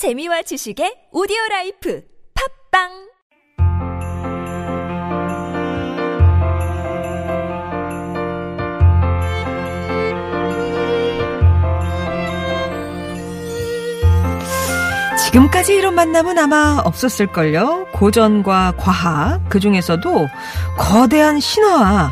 재미와 지식의 오디오 life 팟빵 지금까지 이런 만남은 아마 없었을걸요. 고전과 과학, 그 중에서도 거대한 신화와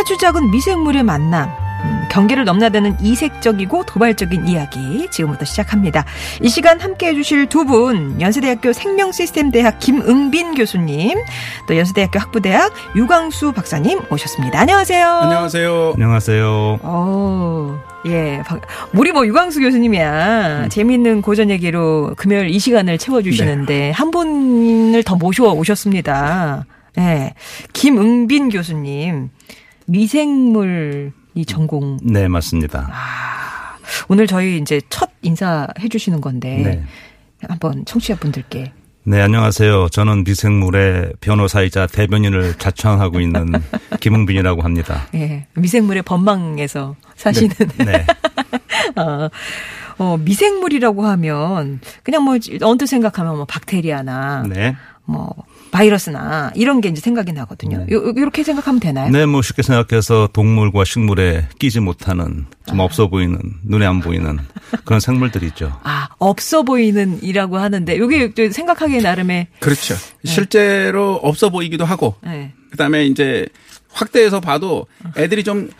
아주 작은 미생물의 만남. 음, 경계를 넘나드는 이색적이고 도발적인 이야기 지금부터 시작합니다. 이 시간 함께 해주실 두 분, 연세대학교 생명시스템대학 김응빈 교수님, 또 연세대학교 학부대학 유광수 박사님 모셨습니다. 안녕하세요. 안녕하세요. 안녕하세요. 어, 예. 박- 우리 뭐 유광수 교수님이야. 음. 재미있는 고전 얘기로 금요일 이 시간을 채워주시는데 네. 한 분을 더 모셔 오셨습니다. 예. 김응빈 교수님. 미생물이 전공. 네, 맞습니다. 아, 오늘 저희 이제 첫 인사해 주시는 건데. 네. 한번 청취자분들께. 네, 안녕하세요. 저는 미생물의 변호사이자 대변인을 자청하고 있는 김흥빈이라고 합니다. 예. 미생물의 법망에서 사시는. 네. 어, 어, 미생물이라고 하면 그냥 뭐 언뜻 생각하면 뭐 박테리아나 네. 뭐 바이러스나 이런 게 이제 생각이 나거든요. 네. 요, 이렇게 생각하면 되나요? 네, 뭐 쉽게 생각해서 동물과 식물에 끼지 못하는 좀 아. 없어 보이는 눈에 안 보이는 그런 생물들이죠. 아, 없어 보이는이라고 하는데 요게 또 생각하기에 나름의 그렇죠. 실제로 없어 보이기도 하고, 네. 그다음에 이제 확대해서 봐도 애들이 좀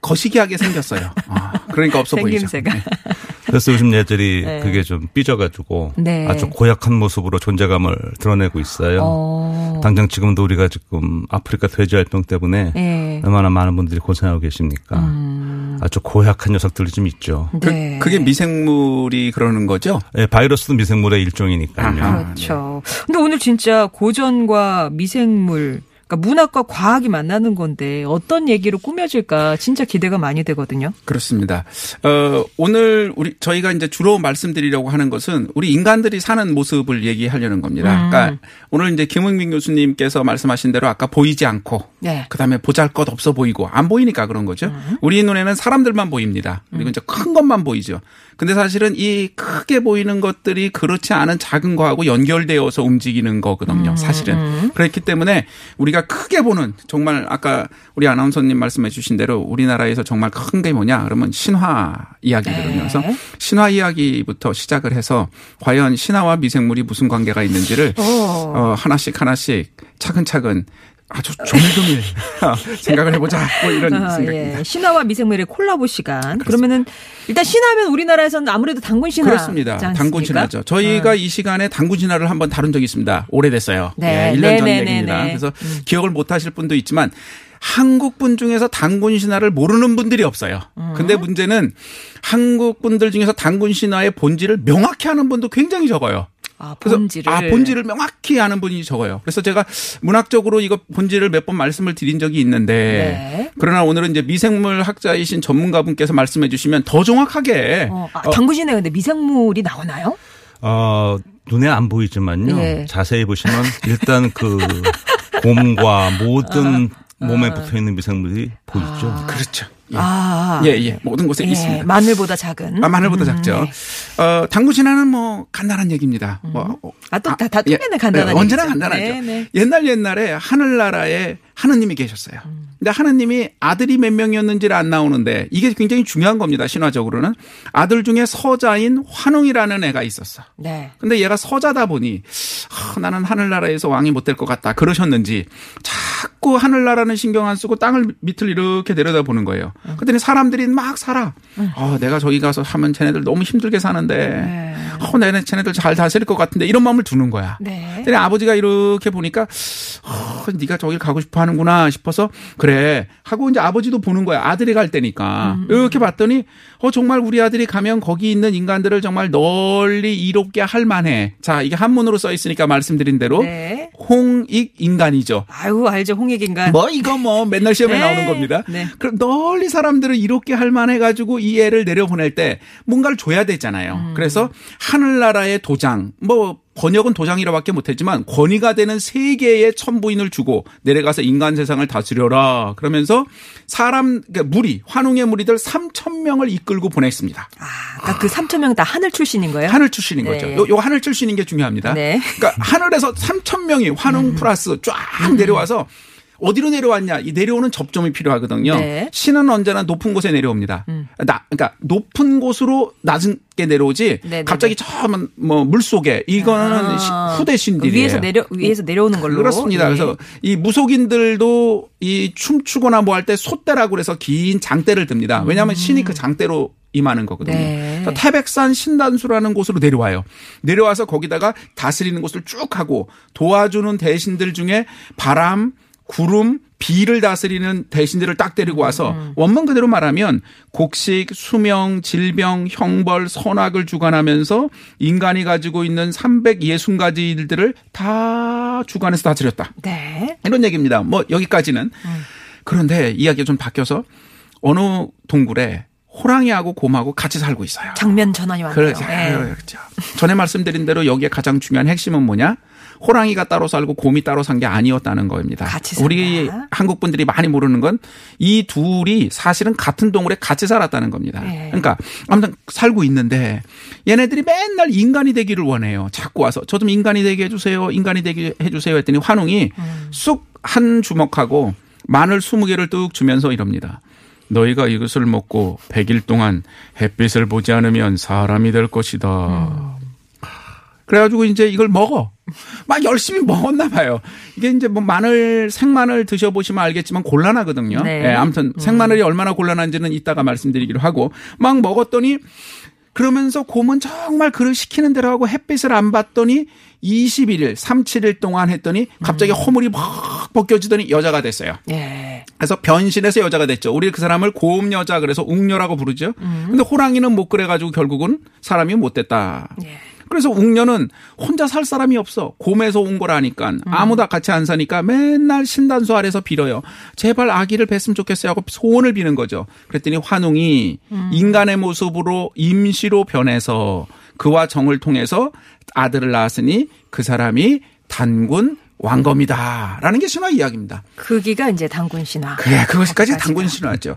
거시기하게 생겼어요. 아, 그러니까 없어 보이죠. 생김새가. 네. 그래서 요즘 애들이 네. 그게 좀 삐져가지고 네. 아주 고약한 모습으로 존재감을 드러내고 있어요. 어. 당장 지금도 우리가 지금 아프리카 돼지활병 때문에 네. 얼마나 많은 분들이 고생하고 계십니까? 음. 아주 고약한 녀석들이 좀 있죠. 네. 그, 게 미생물이 그러는 거죠? 예, 바이러스도 미생물의 일종이니까요. 아하. 그렇죠. 근데 오늘 진짜 고전과 미생물 그러니까 문학과 과학이 만나는 건데 어떤 얘기로 꾸며질까 진짜 기대가 많이 되거든요. 그렇습니다. 어, 오늘 우리 저희가 이제 주로 말씀드리려고 하는 것은 우리 인간들이 사는 모습을 얘기하려는 겁니다. 음. 그러니까 오늘 이제 김흥민 교수님께서 말씀하신 대로 아까 보이지 않고 네. 그다음에 보잘것 없어 보이고 안 보이니까 그런 거죠. 우리 눈에는 사람들만 보입니다. 그리고 이제 큰 것만 보이죠. 근데 사실은 이 크게 보이는 것들이 그렇지 않은 작은 거하고 연결되어서 움직이는 거거든요. 사실은. 그렇기 때문에 우리가 크게 보는 정말 아까 우리 아나운서님 말씀해 주신 대로 우리나라에서 정말 큰 게 뭐냐 그러면 신화 이야기거든요. 그래서 네. 신화 이야기부터 시작을 해서 과연 신화와 미생물이 무슨 관계가 있는지를 어. 어, 하나씩 하나씩 차근차근 아주 조밀조밀 생각을 해보자. 뭐 이런 아, 생각입니다. 예. 신화와 미생물의 콜라보 시간. 그러면은 일단 신화면 우리나라에서는 아무래도 당군 신화. 그렇습니다. 당군 신화죠. 저희가 이 시간에 당군 신화를 한번 다룬 적이 있습니다. 오래됐어요. 네. 예, 1년 네, 전 네, 얘기입니다. 네. 그래서 기억을 못 하실 분도 있지만 한국 분 중에서 당군 신화를 모르는 분들이 없어요. 음. 근데 문제는 한국 분들 중에서 당군 신화의 본질을 명확히 아는 분도 굉장히 적어요. 아, 본질을. 아 본질을 명확히 아는 분이 적어요. 그래서 제가 문학적으로 이거 본질을 몇 번 말씀을 드린 적이 있는데 네. 그러나 오늘은 이제 미생물 학자이신 전문가분께서 말씀해 주시면 더 정확하게 어, 아, 당군 신화에 근데 미생물이 나오나요? 어, 눈에 안 보이지만요. 예. 자세히 보시면 일단 그 곰과 모든 아. 몸에 붙어 있는 미생물이 보이죠. 그렇죠. 예. 아. 예, 예. 모든 곳에 예, 있습니다. 마늘보다 작은. 아, 마늘보다 음, 작죠. 네. 어, 당구 신화는 뭐 간단한 얘기입니다. 뭐, 어, 아, 또 다- 다 똑같네, 간단한 언제나 얘기죠. 간단하죠. 네, 네. 옛날 옛날에 하늘나라에 하느님이 계셨어요. 음. 근데 하느님이 아들이 몇 명이었는지를 안 나오는데 이게 굉장히 중요한 겁니다. 신화적으로는 아들 중에 서자인 환웅이라는 애가 있었어. 네. 근데 얘가 서자다 보니 아, 나는 하늘나라에서 왕이 못 될 것 같다 그러셨는지 자꾸 하늘나라는 신경 안 쓰고 땅을 밑을 이렇게 내려다 보는 거예요. 그랬더니 사람들이 막 살아. 아, 내가 저기 가서 하면 쟤네들 너무 힘들게 사는데 네. 어, 내가 쟤네들 잘 다스릴 것 같은데 이런 마음을 두는 거야. 네. 그랬더니 아버지가 이렇게 보니까 어, 네가 저길 가고 싶어 하는구나 싶어서 그래 하고 이제 아버지도 보는 거야. 아들이 갈 때니까. 이렇게 봤더니 어 정말 우리 아들이 가면 거기 있는 인간들을 정말 널리 이롭게 할 만해. 자, 이게 한문으로 써 있으니까 말씀드린 대로 네. 홍익 인간이죠. 아유, 알죠. 홍익 인간. 뭐 이거 뭐 맨날 시험에 네. 나오는 겁니다. 네. 그럼 널리 사람들을 이롭게 할 만해 가지고 이 애를 내려보낼 때 뭔가를 줘야 되잖아요. 음. 그래서 하늘나라의 도장 뭐 번역은 도장이라밖에 못했지만 권위가 되는 세 개의 천부인을 주고 내려가서 인간 세상을 다스려라 그러면서 사람 그러니까 무리 환웅의 무리들 3천 명을 이끌고 보냈습니다. 아, 그러니까 그 3천 명 다 하늘 출신인 거예요? 하늘 출신인 네. 거죠. 요, 요 하늘 출신인 게 중요합니다. 네. 그러니까 하늘에서 3천 명이 환웅 음. 플러스 쫙 내려와서 어디로 내려왔냐? 이 내려오는 접점이 필요하거든요. 네. 음. 신은 언제나 높은 곳에 내려옵니다. 나, 그러니까 높은 곳으로 낮은 게 내려오지. 네네네. 갑자기 저뭐 물 속에 이거는 아, 시- 후대 신들이에요. 위에서 내려 위에서 내려오는 걸로. 그렇습니다. 예. 그래서 이 무속인들도 이 춤추거나 뭐 할때 솥대라고 그래서 긴 장대를 듭니다. 왜냐하면 신이 그 장대로 임하는 거거든요. 음. 네. 태백산 신단수라는 곳으로 내려와요. 내려와서 거기다가 다스리는 곳을 쭉 하고 도와주는 대신들 중에 바람, 구름, 비를 다스리는 대신들을 딱 데리고 와서 음. 원문 그대로 말하면 곡식, 수명, 질병, 형벌, 선악을 주관하면서 인간이 가지고 있는 360가지 일들을 다 주관해서 다스렸다. 네. 이런 얘기입니다. 뭐 여기까지는. 그런데 이야기가 좀 바뀌어서 어느 동굴에 호랑이하고 곰하고 같이 살고 있어요. 장면 전환이 왔네요. 그렇죠. 예. 그렇죠. 전에 말씀드린 대로 여기에 가장 중요한 핵심은 뭐냐? 호랑이가 따로 살고 곰이 따로 산 게 아니었다는 겁니다. 우리 한국 분들이 많이 모르는 건 이 둘이 사실은 같은 동굴에 같이 살았다는 겁니다. 네. 그러니까 아무튼 살고 있는데 얘네들이 맨날 인간이 되기를 원해요. 자꾸 와서 저 좀 인간이 되게 해주세요. 인간이 되게 해주세요. 했더니 환웅이 음. 쑥한 주먹하고 마늘 20개를 뚝 주면서 이럽니다. 너희가 이것을 먹고 100일 동안 햇빛을 보지 않으면 사람이 될 것이다. 음. 그래가지고 이제 이걸 먹어. 막 열심히 먹었나 봐요. 이게 이제 뭐 마늘, 생마늘 드셔보시면 알겠지만 곤란하거든요. 네. 예, 아무튼 생마늘이 얼마나 곤란한지는 이따가 말씀드리기로 하고 막 먹었더니 그러면서 곰은 정말 그를 시키는 대로 하고 햇빛을 안 봤더니 21일, 3, 7일 동안 했더니 갑자기 허물이 막 벗겨지더니 여자가 됐어요. 예. 그래서 변신해서 여자가 됐죠. 우리 그 사람을 고음 여자 그래서 웅녀라고 부르죠. 근데 호랑이는 못 그래가지고 결국은 사람이 못 됐다. 예. 그래서 웅녀는 혼자 살 사람이 없어. 곰에서 온 거라니까. 아무도 같이 안 사니까 맨날 신단수 아래서 빌어요. 제발 아기를 뵀으면 좋겠어요 하고 소원을 비는 거죠. 그랬더니 환웅이 인간의 모습으로 임시로 변해서 그와 정을 통해서 아들을 낳았으니 그 사람이 단군 왕검이다라는 게 신화 이야기입니다. 그기가 이제 당군 신화. 그래, 그것까지. 당군 신화죠.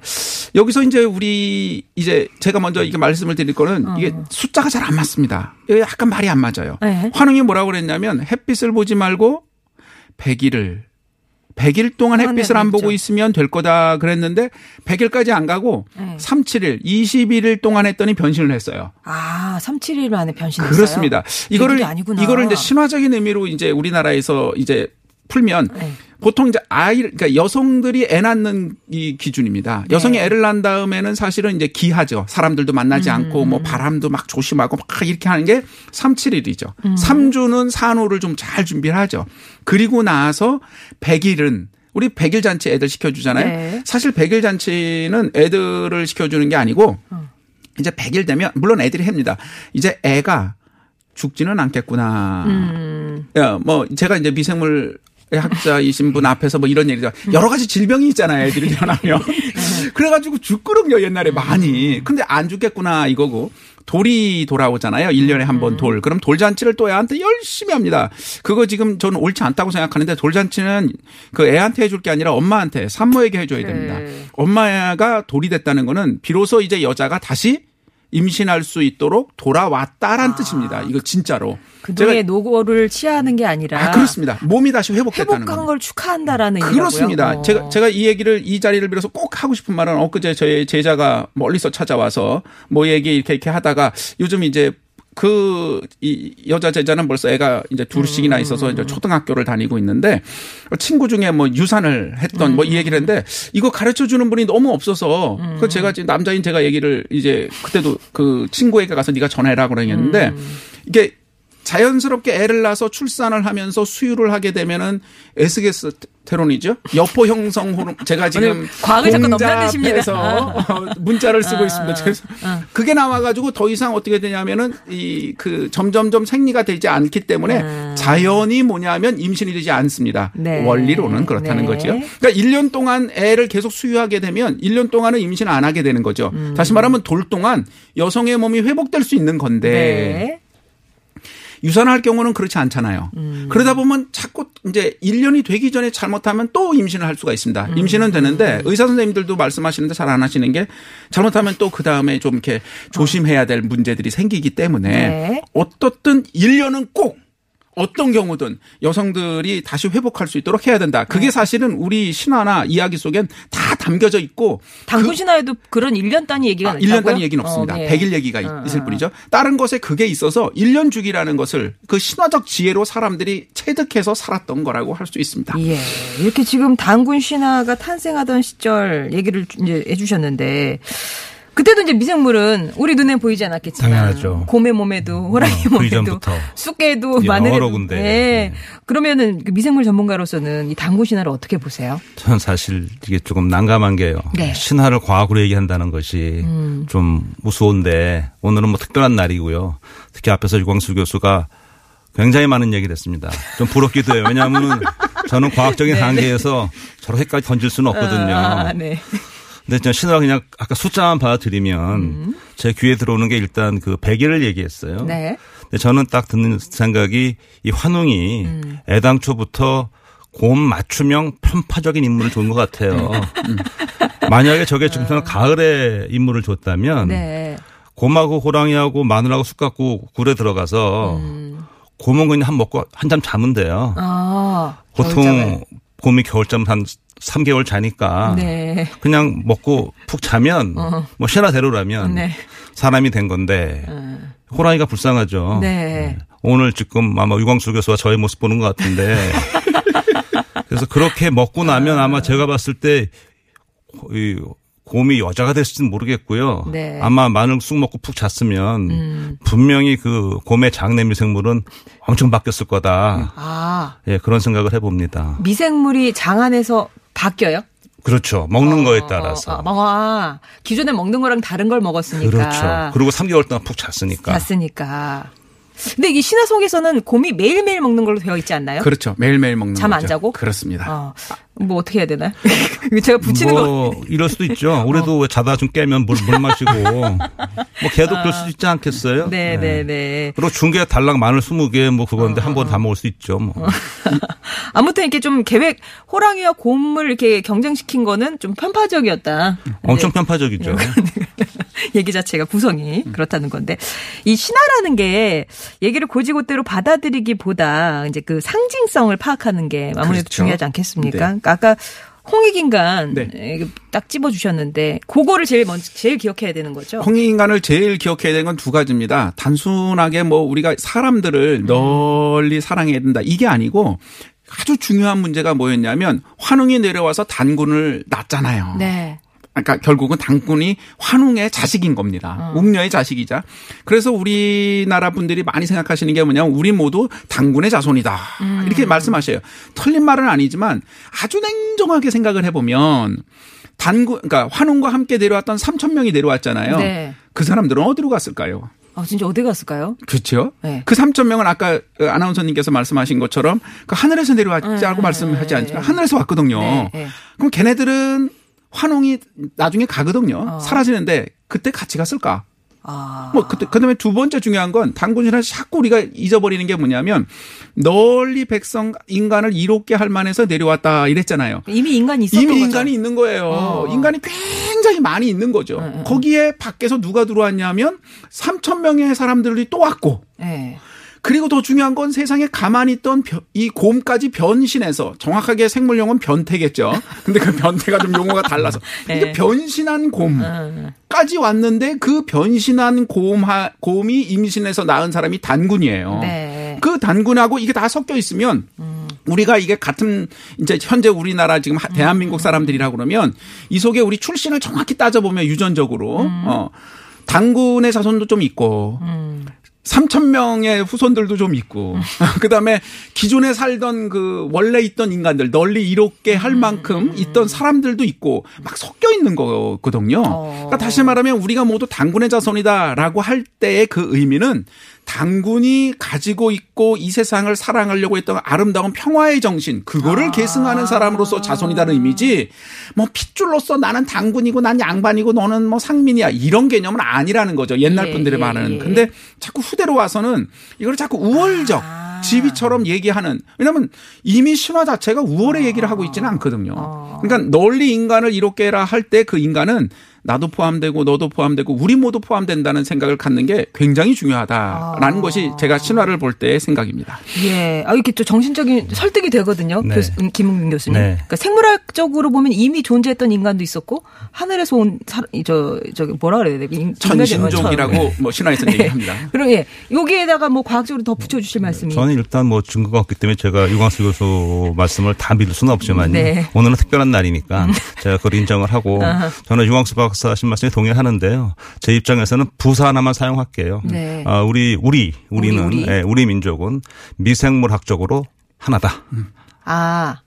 여기서 이제 우리 이제 제가 먼저 이게 말씀을 드릴 거는 이게 숫자가 잘 안 맞습니다. 이게 약간 말이 안 맞아요. 네. 환웅이 뭐라고 그랬냐면 햇빛을 보지 말고 100일을 100일 동안 햇빛을 안. 보고 있으면 될 거다 그랬는데 100일까지 안 가고 네. 3, 7일, 21일 동안 했더니 변신을 했어요. 아, 3, 7일 만에 변신했어요. 그렇습니다. 이거를 100일이 아니구나. 이거를 이제 신화적인 의미로 이제 우리나라에서 이제 풀면 네. 보통 이제 아이 그러니까 여성들이 애 낳는 이 기준입니다. 여성이 네. 애를 낳은 다음에는 사실은 이제 기하죠. 사람들도 만나지 않고 음. 뭐 바람도 막 조심하고 막 이렇게 하는 게 3, 7일이죠. 음. 3주는 산후를 좀 잘 준비를 하죠. 그리고 나서 100일은 우리 100일 잔치 애들 시켜 주잖아요. 네. 사실 100일 잔치는 애들을 시켜 주는 게 아니고 어. 이제 100일 되면 물론 애들이 합니다. 이제 애가 죽지는 않겠구나. 음. 야, 뭐 제가 이제 미생물 학자이신 분 앞에서 뭐 이런 얘기죠. 여러 가지 질병이 있잖아요. 애들이 태어나면. 그래가지고 죽거든요. 옛날에 많이. 근데 안 죽겠구나 이거고. 돌이 돌아오잖아요. 1년에 한 번 돌. 그럼 돌잔치를 또 애한테 열심히 합니다. 그거 지금 저는 옳지 않다고 생각하는데 돌잔치는 그 애한테 해줄 게 아니라 엄마한테 산모에게 해줘야 됩니다. 네. 엄마가 돌이 됐다는 거는 비로소 이제 여자가 다시 임신할 수 있도록 돌아왔다란 뜻입니다. 이거 진짜로. 그동의 노고를 취하는 게 아니라 아, 그렇습니다. 몸이 다시 회복됐다는 회복한 거. 걸 축하한다라는. 그렇습니다. 어. 제가 제가 이 얘기를 이 자리를 빌어서 꼭 하고 싶은 말은 엊그제 저희 제자가 멀리서 찾아와서 뭐 얘기 이렇게 이렇게 하다가 요즘 이제 그, 이 여자 제자는 벌써 애가 이제 둘씩이나 있어서 이제 초등학교를 다니고 있는데 친구 중에 뭐 유산을 했던 뭐 이 얘기를 했는데 이거 가르쳐 주는 분이 너무 없어서 그 제가 지금 남자인 제가 얘기를 이제 그때도 그 친구에게 가서 네가 전화해라 그러겠는데 이게 자연스럽게 애를 낳아서 출산을 하면서 수유를 하게 되면은 에스게스 테론이죠. 여포 형성 호르몬. 제가 지금 과학을 자꾸 넘나드십니다. 공자에서 문자를 쓰고 아, 있습니다. 그래서 그게 나와가지고 더 이상 어떻게 되냐면은 이 그 점점점 생리가 되지 않기 때문에 아. 자연이 뭐냐면 임신이 되지 않습니다. 네. 원리로는 그렇다는 네. 거죠. 그러니까 1년 동안 애를 계속 수유하게 되면 1년 동안은 임신 안 하게 되는 거죠. 음. 다시 말하면 돌 동안 여성의 몸이 회복될 수 있는 건데 네. 유산할 경우는 그렇지 않잖아요. 음. 그러다 보면 자꾸 이제 1년이 되기 전에 잘못하면 또 임신을 할 수가 있습니다. 음. 임신은 되는데 의사 선생님들도 말씀하시는데 잘 안 하시는 게 잘못하면 또 그 다음에 좀 이렇게 조심해야 될 문제들이 생기기 때문에 네. 어떻든 1년은 꼭 어떤 경우든 여성들이 다시 회복할 수 있도록 해야 된다. 네. 그게 사실은 우리 신화나 이야기 속엔 다 담겨져 있고 당군 신화에도 그런 1년 단위 얘기가 아, 있다고요? 1년 단위 얘기는 없습니다. 어, 네. 100일 얘기가 어, 있을 어, 뿐이죠. 다른 것에 그게 있어서 1년 주기라는 것을 그 신화적 지혜로 사람들이 체득해서 살았던 거라고 할 수 있습니다. 예. 이렇게 지금 당군 신화가 탄생하던 시절 얘기를 이제 해 주셨는데 그때도 이제 미생물은 우리 눈에 보이지 않았겠지만 당연하죠. 곰의 몸에도 호랑이 어, 그 몸에도. 쑥개도 예, 마늘에도 군데. 예. 네. 그러면은 그 미생물 전문가로서는 이 당군 신화를 어떻게 보세요? 저는 사실 이게 조금 난감한 게요. 네. 음. 신화를 과학으로 얘기한다는 것이 좀 무서운데 오늘은 뭐 특별한 날이고요. 특히 앞에서 유광수 교수가 굉장히 많은 얘기를 했습니다. 좀 부럽기도 해요. 왜냐하면 저는 과학적인 한계에서 저렇게까지 던질 수는 없거든요. 네, 아, 네. 근데 저 신화가 그냥 아까 숫자만 봐드리면 제 귀에 들어오는 게 일단 그 100일을 얘기했어요. 음. 네. 근데 저는 딱 듣는 생각이 이 환웅이 음. 애당초부터 곰 맞춤형 편파적인 인물을 준 것 같아요. 음. 만약에 저게 지금 저는 가을에 인물을 줬다면 네. 곰하고 호랑이하고 마늘하고 쑥 갖고 굴에 들어가서 음. 곰은 그냥 한 먹고 한잠 자면 돼요. 아. 보통 곰이 겨울잠 한 3개월 자니까 네. 그냥 먹고 푹 자면 뭐 신화대로라면 네. 사람이 된 건데 호랑이가 불쌍하죠. 네. 오늘 지금 아마 유광수 교수와 저의 모습 보는 것 같은데 그래서 그렇게 먹고 나면 아마 제가 봤을 때이 곰이 여자가 됐을지는 모르겠고요. 네. 아마 마늘 쑥 먹고 푹 잤으면 음. 분명히 그 곰의 장내 미생물은 엄청 바뀌었을 거다. 아. 예, 그런 생각을 해봅니다. 미생물이 장 안에서 바뀌어요? 그렇죠. 먹는 거에 어, 따라서. 어, 어, 아, 기존에 먹는 거랑 다른 걸 먹었으니까. 그렇죠. 그리고 3개월 동안 푹 잤으니까. 잤으니까. 근데 이 신화 속에서는 곰이 매일매일 먹는 걸로 되어 있지 않나요? 그렇죠. 매일매일 먹는 잠안 거죠. 자고? 그렇습니다. 어, 뭐 어떻게 해야 되나요? 제가 붙이는 거. 뭐 이럴 수도 있죠. 우리도 왜 자다 좀 깨면 물, 물 마시고 뭐 걔도 그럴 수도 있지 않겠어요? 아. 네, 네, 네. 그리고 중계 달랑 마늘 20개 뭐 그건데 한번 다 먹을 수 있죠. 뭐. 아무튼 이렇게 좀 계획, 호랑이와 곰을 이렇게 경쟁시킨 거는 좀 편파적이었다. 엄청 네. 편파적이죠. 얘기 자체가 구성이 그렇다는 건데 이 신화라는 게 얘기를 고지고대로 받아들이기보다 이제 그 상징성을 파악하는 게 아무래도 그렇죠. 중요하지 않겠습니까? 네. 그러니까 아까 홍익인간 네. 딱 집어 주셨는데 그거를 제일 먼저 제일 기억해야 되는 거죠. 홍익인간을 제일 기억해야 되는 건 두 가지입니다. 단순하게 뭐 우리가 사람들을 널리 사랑해야 된다 이게 아니고 아주 중요한 문제가 뭐였냐면 환웅이 내려와서 단군을 낳잖아요. 네. 그러니까 결국은 당군이 환웅의 자식인 겁니다. 웅녀의 자식이자. 그래서 우리나라 분들이 많이 생각하시는 게 뭐냐면 우리 모두 당군의 자손이다. 이렇게 말씀하셔요. 틀린 말은 아니지만 아주 냉정하게 생각을 해보면 단군, 그러니까 환웅과 함께 내려왔던 3천 명이 내려왔잖아요. 네. 그 사람들은 어디로 갔을까요? 아 진짜 어디 갔을까요? 그렇죠. 네. 그 3천 명은 아까 아나운서님께서 말씀하신 것처럼 그 하늘에서 내려왔자고 말씀하지 않지만 하늘에서 왔거든요. 네, 네. 그럼 걔네들은 환웅이 나중에 가거든요. 어. 사라지는데 그때 같이 갔을까? 아. 뭐 그때 그다음에 두 번째 중요한 건 당군이라 자꾸 우리가 잊어버리는 게 뭐냐면 널리 백성 인간을 이롭게 할 만해서 내려왔다 이랬잖아요. 이미 인간이 있었던 이미 거죠. 인간이 있는 거예요. 어. 인간이 굉장히 많이 있는 거죠. 응, 응. 거기에 밖에서 누가 들어왔냐면 3천 명의 사람들이 또 왔고 네. 그리고 더 중요한 건 세상에 가만히 있던 변- 이 곰까지 변신해서 정확하게 생물 용어는 변태겠죠. 근데 그 변태가 좀 용어가 달라서 네. 이게 변신한 곰까지 음. 왔는데 그 변신한 곰 곰이 임신해서 낳은 사람이 단군이에요. 네. 그 단군하고 이게 다 섞여 있으면 우리가 이게 같은 이제 현재 우리나라 지금 하- 대한민국 사람들이라 그러면 이 속에 우리 출신을 정확히 따져보면 유전적으로 어 단군의 자손도 좀 있고 3천 명의 후손들도 좀 있고. 그다음에 기존에 살던 그 원래 있던 인간들 널리 이롭게 할 만큼 있던 사람들도 있고 막 섞여 있는 거거든요. 그러니까 다시 말하면 우리가 모두 당군의 자손이다라고 할 때의 그 의미는 당군이 가지고 있고 이 세상을 사랑하려고 했던 아름다운 평화의 정신 그거를 계승하는 사람으로서 자손이다는 의미지 뭐 핏줄로서 나는 당군이고 난 양반이고 너는 뭐 상민이야 이런 개념은 아니라는 거죠. 옛날 예, 분들의 예, 말은. 예. 근데 자꾸 토대로 와서는 이걸 자꾸 우월적 지위처럼 얘기하는 왜냐하면 이미 신화 자체가 우월의 얘기를 하고 있지는 않거든요. 그러니까 널리 인간을 이롭게 해라 할 때 그 인간은 나도 포함되고 너도 포함되고 우리 모두 포함된다는 생각을 갖는 게 굉장히 중요하다라는 아. 것이 제가 신화를 볼 때의 생각입니다. 예. 아, 이렇게 또 정신적인 설득이 되거든요. 네. 교수, 음, 김웅민 교수님. 네. 그러니까 생물학적으로 보면 이미 존재했던 인간도 있었고, 하늘에서 온, 사, 저, 저, 뭐라 그래야 돼? 인- 천신족이라고 인간이- 뭐 신화에서 얘기합니다. 그럼 예. 여기에다가 뭐 과학적으로 더 붙여 주실 말씀이. 저는 일단 뭐 증거가 없기 때문에 제가 유광수 교수 말씀을 다 믿을 수는 없지만요. 네. 음. 오늘은 특별한 날이니까 제가 그걸 인정을 하고 저는 유광수 박사 하신 말씀에 동의하는데요. 제 입장에서는 부사 하나만 사용할게요. 네. 아, 우리 우리 우리는 우리, 우리. 예, 우리 민족은 미생물학적으로 하나다. 아.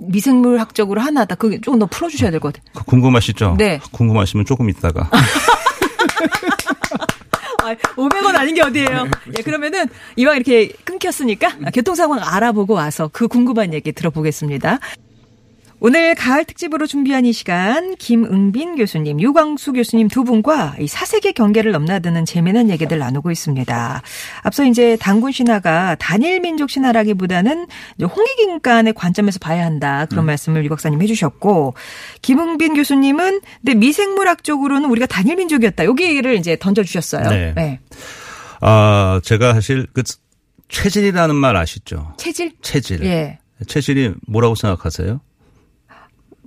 미생물학적으로 하나다. 그게 조금 더 풀어주셔야 될 것 같아요. 그 궁금하시죠? 네. 궁금하시면 조금 있다가 아, 500원 아닌 게 어디예요? 예, 그러면은 이왕 이렇게 끊겼으니까 교통 상황 알아보고 와서 그 궁금한 얘기 들어보겠습니다. 오늘 가을 특집으로 준비한 이 시간 김응빈 교수님, 유광수 교수님 두 분과 이 사색의 경계를 넘나드는 재미난 얘기들 나누고 있습니다. 앞서 이제 단군 신화가 단일 민족 신화라기보다는 홍익인간의 관점에서 봐야 한다 그런 말씀을 유 박사님 해주셨고 김응빈 교수님은 근데 미생물학적으로는 우리가 단일 민족이었다 여기를 이제 던져주셨어요. 네. 네. 아 제가 사실 그 체질이라는 말 아시죠? 체질? 체질. 예. 체질이 뭐라고 생각하세요?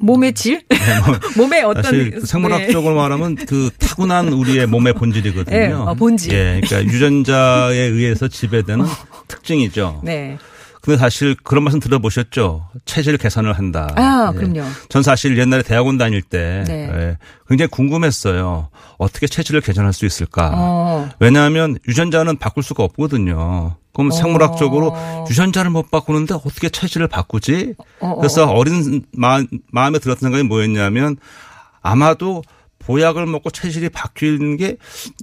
몸의 질? 몸의 어떤 사실 그 생물학적으로 말하면 그 타고난 우리의 몸의 본질이거든요. 예, 어, 본질. 예, 그러니까 유전자에 의해서 지배되는 특징이죠. 네. 근데 사실 그런 말씀 들어보셨죠? 체질 개선을 한다. 아, 예. 그럼요. 전 사실 옛날에 대학원 다닐 때 네. 예, 굉장히 궁금했어요. 어떻게 체질을 개선할 수 있을까? 어. 왜냐하면 유전자는 바꿀 수가 없거든요. 그럼 생물학적으로 유전자를 못 바꾸는데 어떻게 체질을 바꾸지? 어, 그래서 어린 마, 마음에 들었던 생각이 뭐였냐면 아마도 보약을 먹고 체질이 바뀌는 게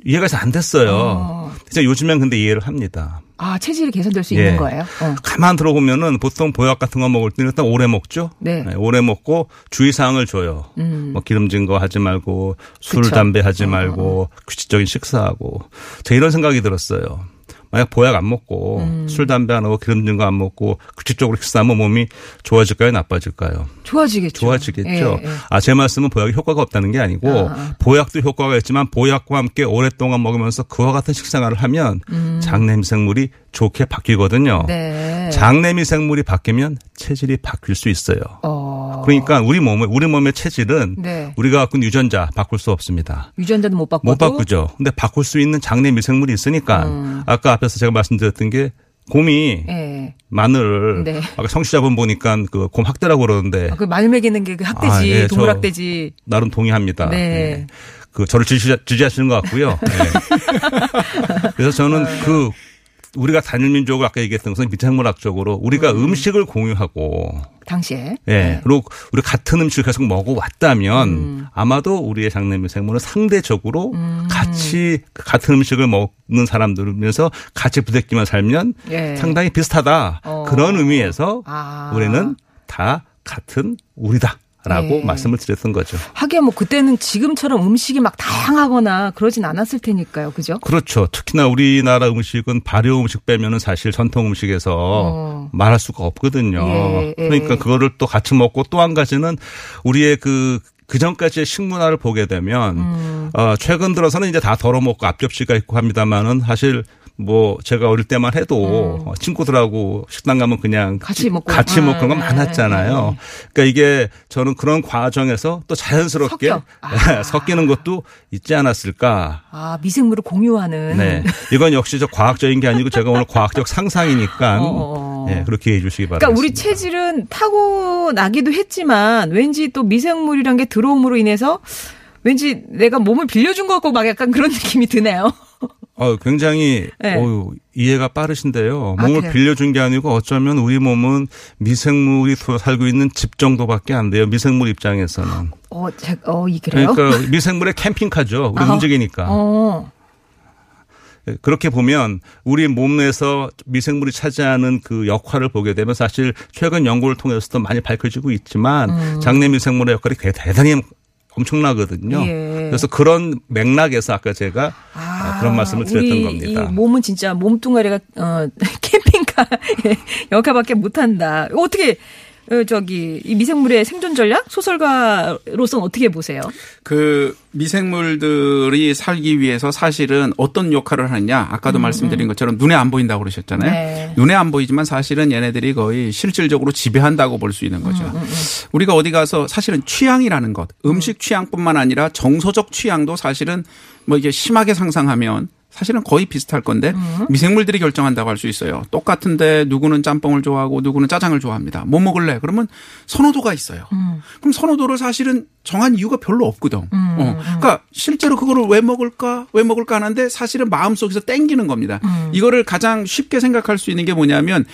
이해가 잘 안 됐어요. 진짜 요즘엔 근데 이해를 합니다. 아, 체질이 개선될 수 예. 있는 거예요? 어. 가만 들어보면은 보통 보약 같은 거 먹을 때는 일단 오래 먹죠. 네. 음. 오래 먹고 주의 사항을 줘요. 뭐 기름진 거 하지 말고 술, 그쵸. 어, 담배 하지 말고 규칙적인 식사하고. 제가 이런 생각이 들었어요. 만약 보약 안 먹고 음. 술, 담배 안 하고 기름진 거 안 먹고 규칙적으로 식사하면 몸이 좋아질까요? 나빠질까요? 좋아지겠죠. 좋아지겠죠. 예, 예. 아, 제 말씀은 보약이 효과가 없다는 게 아니고 보약도 효과가 있지만 보약과 함께 오랫동안 먹으면서 그와 같은 식생활을 하면 장내 미생물이 좋게 바뀌거든요. 음. 네. 장내 미생물이 바뀌면 체질이 바뀔 수 있어요. 어. 그러니까 우리 몸의 우리 몸의 체질은 네. 우리가 갖고 있는 유전자 바꿀 수 없습니다. 유전자는 못 바꿔도 못 바꾸죠. 근데 바꿀 수 있는 장내 미생물이 있으니까 음. 아까 앞에서 제가 말씀드렸던 게 곰이 예. 마늘 네. 아까 청취자분 보니까 그 곰 학대라고 그러는데 아, 그 마늘 먹이는 게 그 학대지, 아, 예, 저 동물 학대지. 나름 동의합니다. 네. 예. 그 저를 지지, 지지하시는 것 같고요. 예. 그래서 저는 네. 그 우리가 단일 민족을 아까 얘기했던 것은 미생물학적으로 우리가 음. 식을 공유하고 당시에. 예. 네. 그리고 우리 같은 음식을 계속 먹어왔다면 음. 아마도 우리의 장내 미생물은 상대적으로 음. 같이 같은 음식을 먹는 사람들면서 같이 부대끼며 살면 예. 상당히 비슷하다. 어. 그런 의미에서 아. 우리는 다 같은 우리다. 라고 네. 말씀을 드렸던 거죠. 하긴 뭐 그때는 지금처럼 음식이 막 다양하거나 그러진 않았을 테니까요. 그죠? 그렇죠. 특히나 우리나라 음식은 발효 음식 빼면은 사실 전통 음식에서 어. 말할 수가 없거든요. 예, 예. 그러니까 그거를 또 같이 먹고 또 한 가지는 우리의 그, 그 전까지의 식문화를 보게 되면, 음. 어, 최근 들어서는 이제 다 덜어먹고 앞접시가 있고 합니다만은 사실 뭐 제가 어릴 때만 해도 어, 친구들하고 식당 가면 그냥 음. 같이 먹고. 같이 먹고 그런 건 아, 많았잖아요. 그러니까 이게 저는 그런 과정에서 또 자연스럽게 섞여. 아. 섞이는 것도 있지 않았을까. 아, 미생물을 공유하는. 네. 이건 역시 저 과학적인 게 아니고 제가 오늘 과학적 상상이니까 어. 예, 그렇게 해 주시기 바랍니다. 그러니까 우리 체질은 타고 나기도 했지만 왠지 또 미생물이란 게 들어옴으로 인해서 왠지 내가 몸을 빌려준 것 같고 막 약간 그런 느낌이 드네요. 어, 굉장히 네. 어유, 이해가 빠르신데요. 아, 몸을 그래요? 빌려준 게 아니고 어쩌면 우리 몸은 미생물이 살고 있는 집 정도밖에 안 돼요. 미생물 입장에서는. 어, 제, 어, 이 그래요? 그러니까 미생물의 캠핑카죠. 우리 아, 움직이니까. 어. 그렇게 보면 우리 몸에서 미생물이 차지하는 그 역할을 보게 되면 사실 최근 연구를 통해서도 많이 밝혀지고 있지만 음. 장내 미생물의 역할이 대- 대단히 엄청나거든요. 예. 그래서 그런 맥락에서 아까 제가 아. 그런 말씀을 드렸던 겁니다. 이 몸은 진짜 몸뚱아리가 어, 캠핑카 역할밖에 못한다. 어떻게 어, 저기 이 미생물의 생존 전략 소설가로서는 어떻게 보세요? 그 미생물들이 살기 위해서 사실은 어떤 역할을 하느냐 아까도 말씀드린 것처럼 눈에 안 보인다고 그러셨잖아요. 네. 눈에 안 보이지만 사실은 얘네들이 거의 실질적으로 지배한다고 볼 수 있는 거죠. 우리가 어디 가서 사실은 취향이라는 것, 음식 취향뿐만 아니라 정서적 취향도 사실은 뭐 이게 심하게 상상하면 사실은 거의 비슷할 건데 미생물들이 결정한다고 할 수 있어요. 똑같은데 누구는 짬뽕을 좋아하고 누구는 짜장을 좋아합니다. 뭐 먹을래? 그러면 선호도가 있어요. 그럼 선호도를 사실은 정한 이유가 별로 없거든. 어. 그러니까 실제로 그거를 왜 먹을까? 왜 먹을까 하는데 사실은 마음속에서 땡기는 겁니다. 이거를 가장 쉽게 생각할 수 있는 게 뭐냐면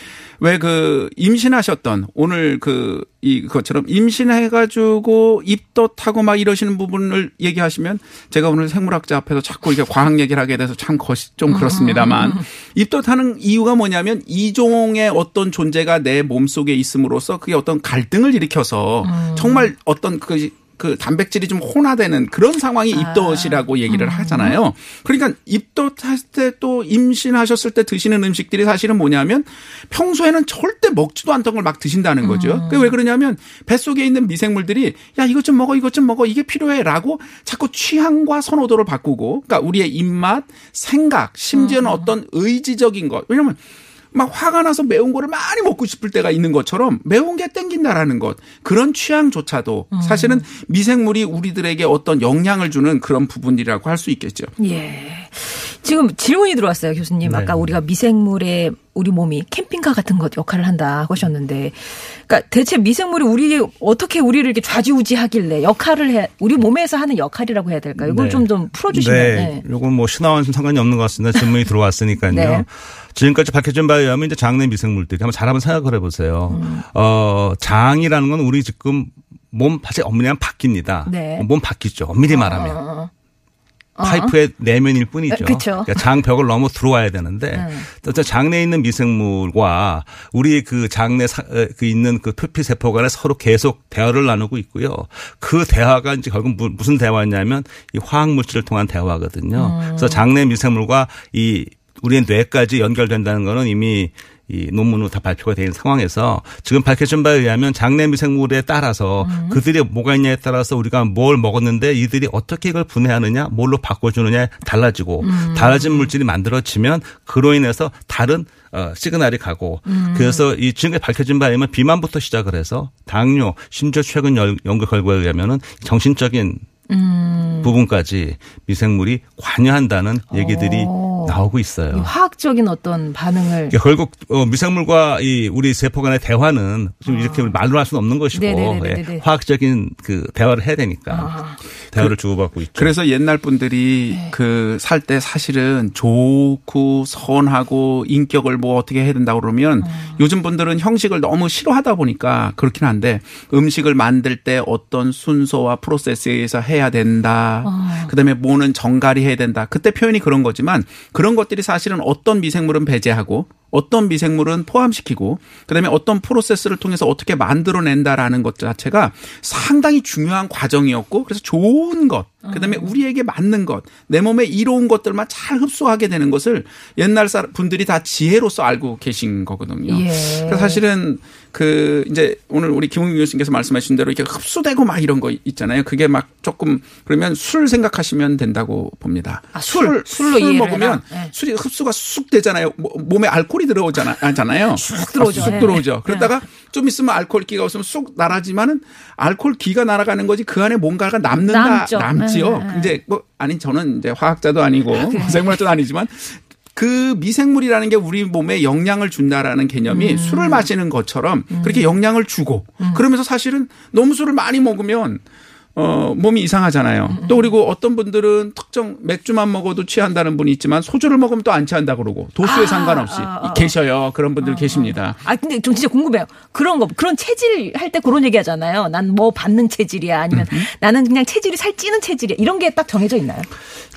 왜 그 임신하셨던 오늘 그 이 것처럼 임신해가지고 입덧하고 막 이러시는 부분을 얘기하시면 제가 오늘 생물학자 앞에서 자꾸 이렇게 과학 얘기를 하게 돼서 참 것이 좀 그렇습니다만 입덧하는 이유가 뭐냐면 이종의 어떤 존재가 내 몸 속에 있음으로써 그게 어떤 갈등을 일으켜서 정말 어떤 그 그 단백질이 좀 혼화되는 그런 상황이 입덧이라고 얘기를 하잖아요. 그러니까 입덧할 때 또 임신하셨을 때 드시는 음식들이 사실은 뭐냐면 평소에는 절대 먹지도 않던 걸 막 드신다는 거죠. 그게 왜 그러냐면 뱃속에 있는 미생물들이 야 이것 좀 먹어 이것 좀 먹어 이게 필요해라고 자꾸 취향과 선호도를 바꾸고 그러니까 우리의 입맛, 생각, 심지어는 어떤 의지적인 것. 왜냐면 막 화가 나서 매운 거를 많이 먹고 싶을 때가 있는 것처럼 매운 게 땡긴다라는 것 그런 취향조차도 사실은 미생물이 우리들에게 어떤 영향을 주는 그런 부분이라고 할 수 있겠죠. 예. 지금 질문이 들어왔어요, 교수님. 네. 아까 우리가 미생물의 우리 몸이 캠핑카 같은 것 역할을 한다 하셨는데, 그러니까 대체 미생물이 우리 어떻게 우리를 이렇게 좌지우지하길래 역할을 해 우리 몸에서 하는 역할이라고 해야 될까요? 이걸 네. 좀좀 풀어주시면. 네. 네. 요건 뭐 신화와는 좀 상관이 없는 것 같습니다. 질문이 들어왔으니까요. 네. 지금까지 밝혀진 바에 의하면 이제 장내 미생물들이 한번 잘 한번 생각을 해보세요. 음. 어, 장이라는 건 우리 지금 몸 사실 엄밀히 바뀝니다. 네. 몸 바뀌죠. 엄밀히 말하면. 어, 파이프의 내면일 뿐이죠. 그러니까 장벽을 넘어 들어와야 되는데 음. 또 장내에 있는 미생물과 우리 그 장내 사, 에, 그 있는 그 표피 세포 간에 서로 계속 대화를 나누고 있고요. 그 대화가 이제 결국 무- 무슨 대화냐면 이 화학 물질을 통한 대화거든요. 음. 그래서 장내 미생물과 이 우리의 뇌까지 연결된다는 거는 이미 이 논문으로 다 발표가 되는 상황에서 지금 밝혀진 바에 의하면 장내 미생물에 따라서 그들이 뭐가 있냐에 따라서 우리가 뭘 먹었는데 이들이 어떻게 이걸 분해하느냐 뭘로 바꿔주느냐에 달라지고 달라진 물질이 만들어지면 그로 인해서 다른 어, 시그널이 가고 그래서 이 지금까지 밝혀진 바에 의하면 비만부터 시작을 해서 당뇨 심지어 최근 열- 연구 결과에 의하면은 정신적인 부분까지 미생물이 관여한다는 얘기들이 오. 나오고 이 있어요. 화학적인 어떤 반응을. 그러니까 결국 어, 미생물과 이 우리 세포 간의 대화는 좀 이렇게 말로 할 수는 없는 것이고 아. 네네네네네. 예, 화학적인 그 대화를 해야 되니까 아. 대화를 주고받고 있죠. 그래서 옛날 분들이 네. 그살 때 사실은 좋고 선하고 인격을 뭐 어떻게 해야 된다고 그러면 음. 요즘 분들은 형식을 너무 싫어하다 보니까 그렇긴 한데 음식을 만들 때 어떤 순서와 프로세스에 의해서 해야 된다. 어. 그다음에 뭐는 정갈이 해야 된다. 그때 표현이 그런 거지만 그런 것들이 사실은 어떤 미생물은 배제하고 어떤 미생물은 포함시키고 그다음에 어떤 프로세스를 통해서 어떻게 만들어낸다라는 것 자체가 상당히 중요한 과정이었고 그래서 좋은 것 그다음에 우리에게 맞는 것 내 몸에 이로운 것들만 잘 흡수하게 되는 것을 옛날 분들이 다 지혜로서 알고 계신 거거든요. 예. 그래서 사실은 그 이제 오늘 우리 김웅 교수님께서 말씀하신 대로 이렇게 흡수되고 막 이런 거 있잖아요. 그게 막 조금 그러면 술 생각하시면 된다고 봅니다. 아, 술. 술로 이해를 먹으면. 네. 술이 흡수가 쑥 되잖아요. 뭐- 몸에 알코올이 들어오잖아, 잖아요. 쑥 들어오죠. 쑥 네. 들어오죠. 그러다가 좀 있으면 알코올 기가 없으면 쑥 날아지만은 알코올 기가 날아가는 거지 그 안에 뭔가가 남는다, 남죠. 남지요. 네, 네. 근데 뭐 아니 저는 이제 화학자도 아니고 생물학자도 아니지만 그 미생물이라는 게 우리 몸에 영향을 준다라는 개념이 음. 술을 마시는 것처럼 그렇게 영향을 주고 그러면서 사실은 너무 술을 많이 먹으면 어, 몸이 이상하잖아요. 음, 또 그리고 어떤 분들은 특정 맥주만 먹어도 취한다는 분이 있지만 소주를 먹으면 또 안 취한다 그러고 도수에 아, 상관없이 아, 아, 계셔요. 그런 분들 계십니다. 아 근데 좀 진짜 궁금해요. 그런 거 그런 체질 할 때 그런 얘기 하잖아요. 난 뭐 받는 체질이야 아니면 나는 그냥 체질이 살 찌는 체질이야. 이런 게 딱 정해져 있나요?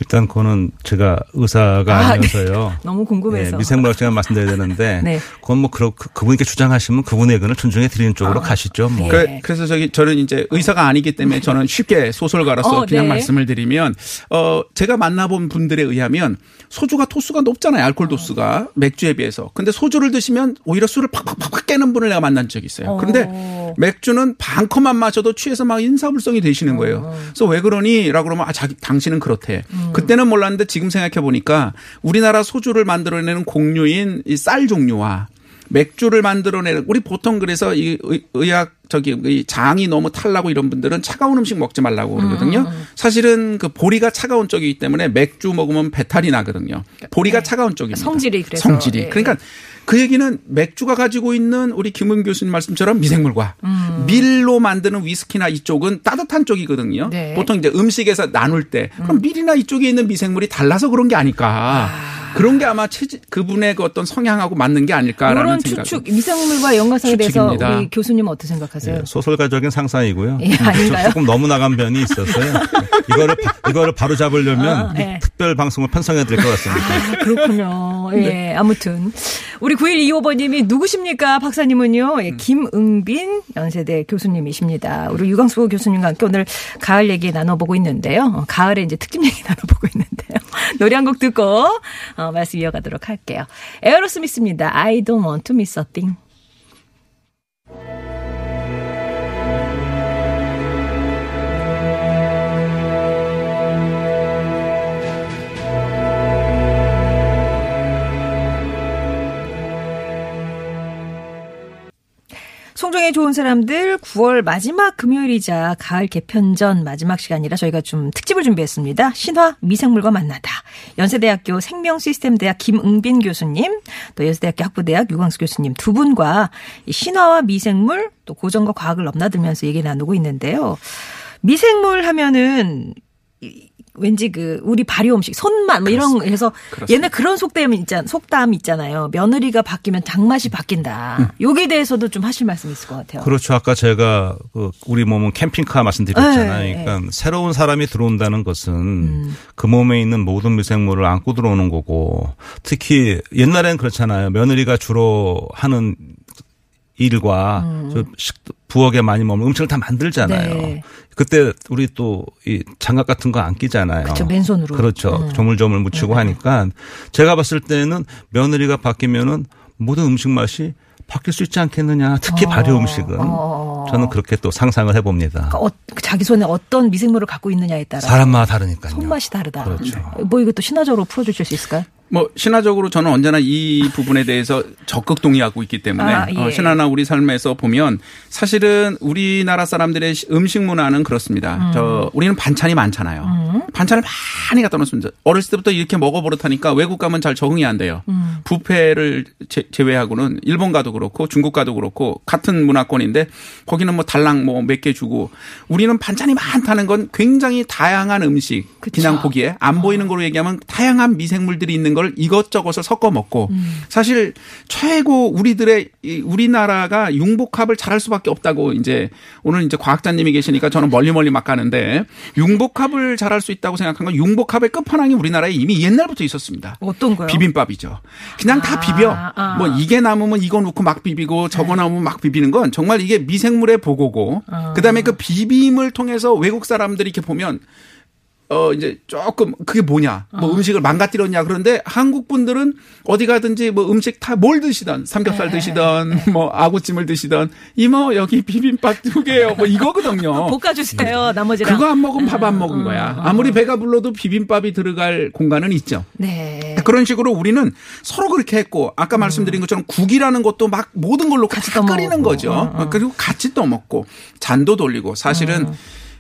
일단 그거는 제가 의사가 아, 네. 아니어서요. 너무 궁금해서. 예, 미생물학자가 말씀드려야 되는데 네. 그건 뭐 그렇 그- 그분께 주장하시면 그분의 의견을 존중해 드리는 쪽으로 가시죠. 뭐. 네. 그, 래서 저기 저는 이제 의사가 아니기 때문에 저는 쉽게 소설가로서 어, 그냥 네. 말씀을 드리면 어 제가 만나본 분들에 의하면 소주가 도수가 높잖아요. 알코올 도수가 맥주에 비해서. 근데 소주를 드시면 오히려 술을 팍팍팍 깨는 분을 내가 만난 적이 있어요. 그런데 어. 맥주는 반 컵만 마셔도 취해서 막 인사불성이 되시는 거예요. 그래서 왜 그러니?라고 그러면 아 자기 당신은 그렇대. 그때는 몰랐는데 지금 생각해 보니까 우리나라 소주를 만들어내는 공유인 이 쌀 종류와 맥주를 만들어내는 우리 보통 그래서 이 의- 의학 저기 이 장이 너무 탈나고 이런 분들은 차가운 음식 먹지 말라고 그러거든요. 사실은 그 보리가 차가운 쪽이기 때문에 맥주 먹으면 배탈이 나거든요. 보리가 차가운 쪽입니다. 성질이 그래서. 성질이. 예. 그러니까 그 얘기는 맥주가 가지고 있는 우리 김은 교수님 말씀처럼 미생물과 밀로 만드는 위스키나 이쪽은 따뜻한 쪽이거든요. 네. 보통 이제 음식에서 나눌 때 그럼 밀이나 이쪽에 있는 미생물이 달라서 그런 게 아닐까. 그런 게 아마 체질 그분의 그 어떤 성향하고 맞는 게 아닐까라는 이런 생각. 추측 미생물과 연관성에 대해서 추측입니다. 우리 교수님 어떻게 생각하세요? 예, 소설가적인 상상이고요. 예, 아닌가요? 조금 너무 나간 면이 있었어요. 이거를 바, 이거를 바로 잡으려면 아, 이 예. 특별 방송을 편성해야 될 것 같습니다. 아, 그렇군요. 예, 네. 아무튼. 우리 9125번님이 누구십니까? 박사님은요, 예, 음. 김응빈 연세대 교수님이십니다. 우리 유광수 교수님과 함께 오늘 가을 얘기 나눠보고 있는데요. 어, 가을에 이제 특집 얘기 나눠보고 있는데요. 노래 한 곡 듣고, 어, 말씀 이어가도록 할게요. 에어로스미스입니다. I don't want to miss a thing. 송정의 좋은 사람들 9월 마지막 금요일이자 가을 개편전 마지막 시간이라 저희가 좀 특집을 준비했습니다. 신화 미생물과 만나다. 연세대학교 생명시스템대학 김응빈 교수님, 또 연세대학교 학부대학 유광수 교수님 두 분과 이 신화와 미생물 또 고전과 과학을 넘나들면서 얘기 나누고 있는데요. 미생물 하면은 이- 왠지 그 우리 발효 음식 손맛 뭐 이런 해서. 옛날 그런 속담 있잖 속담 있잖아요. 며느리가 바뀌면 장맛이 바뀐다. 여기에 대해서도 좀 하실 말씀 있을 것 같아요. 그렇죠. 아까 제가 그 우리 몸은 캠핑카 말씀드렸잖아요. 네. 음. 그러니까 새로운 사람이 들어온다는 것은 그 몸에 있는 모든 미생물을 안고 들어오는 거고 특히 옛날엔 그렇잖아요. 며느리가 주로 하는 일과 저 식, 부엌에 많이 머물 음식을 다 만들잖아요. 네. 그때 우리 또 이 장갑 같은 거 안 끼잖아요. 그렇죠. 맨손으로. 그렇죠. 음. 조물조물 묻히고 하니까 제가 봤을 때는 며느리가 바뀌면은 모든 음식 맛이 바뀔 수 있지 않겠느냐. 특히 발효 음식은 어. 저는 그렇게 또 상상을 해봅니다. 그러니까 어, 자기 손에 어떤 미생물을 갖고 있느냐에 따라 사람마다 다르니까요. 손맛이 다르다. 그렇죠. 뭐 이것도 신화적으로 풀어주실 수 있을까요? 뭐 신화적으로 저는 언제나 이 부분에 대해서 적극 동의하고 있기 때문에 아, 예. 어, 신화나 우리 삶에서 보면 사실은 우리나라 사람들의 시- 음식 문화는 그렇습니다. 음. 저 우리는 반찬이 많잖아요. 반찬을 많이 갖다 놓습니다. 어렸을 때부터 이렇게 먹어버릇하니까 외국 가면 잘 적응이 안 돼요. 음. 부페를 제, 제외하고는 일본 가도 그렇고 중국 가도 그렇고 같은 문화권인데 거기는 뭐 달랑 뭐 몇 개 주고 우리는 반찬이 많다는 건 굉장히 다양한 음식. 그냥 보기에 안 보이는 걸로 얘기하면 다양한 미생물들이 있는 걸 이것저것을 섞어 먹고 사실 최고 우리들의 이 우리나라가 융복합을 잘할 수밖에 없다고 이제 오늘 이제 과학자님이 계시니까 저는 멀리 멀리 막 가는데 융복합을 잘할 수 있다고 생각한 건 융복합의 끝판왕이 우리나라에 이미 옛날부터 있었습니다. 어떤 거요? 비빔밥이죠. 그냥 다 아, 비벼. 아. 뭐 이게 남으면 이거 넣고 막 비비고 저거 남으면 막 비비는 건 정말 이게 미생물의 보고고 아. 그다음에 그 비빔을 통해서 외국 사람들이 이렇게 보면 어 이제 조금 그게 뭐냐 뭐 음식을 망가뜨렸냐 그런데 한국 분들은 어디 가든지 뭐 음식 다 뭘 드시던 삼겹살 드시던 뭐 아구찜을 드시던 이모 여기 비빔밥 두 개요 뭐 이거거든요. 볶아주세요. 나머지랑. 그거 안 먹으면 밥 안 먹은 거야. 아무리 배가 불러도 비빔밥이 들어갈 공간은 있죠. 네. 그런 식으로 우리는 서로 그렇게 했고 아까 말씀드린 것처럼 국이라는 것도 막 모든 걸로 같이 다 끓이는. 거죠. 어, 어. 그리고 같이 떠먹고 잔도 돌리고 사실은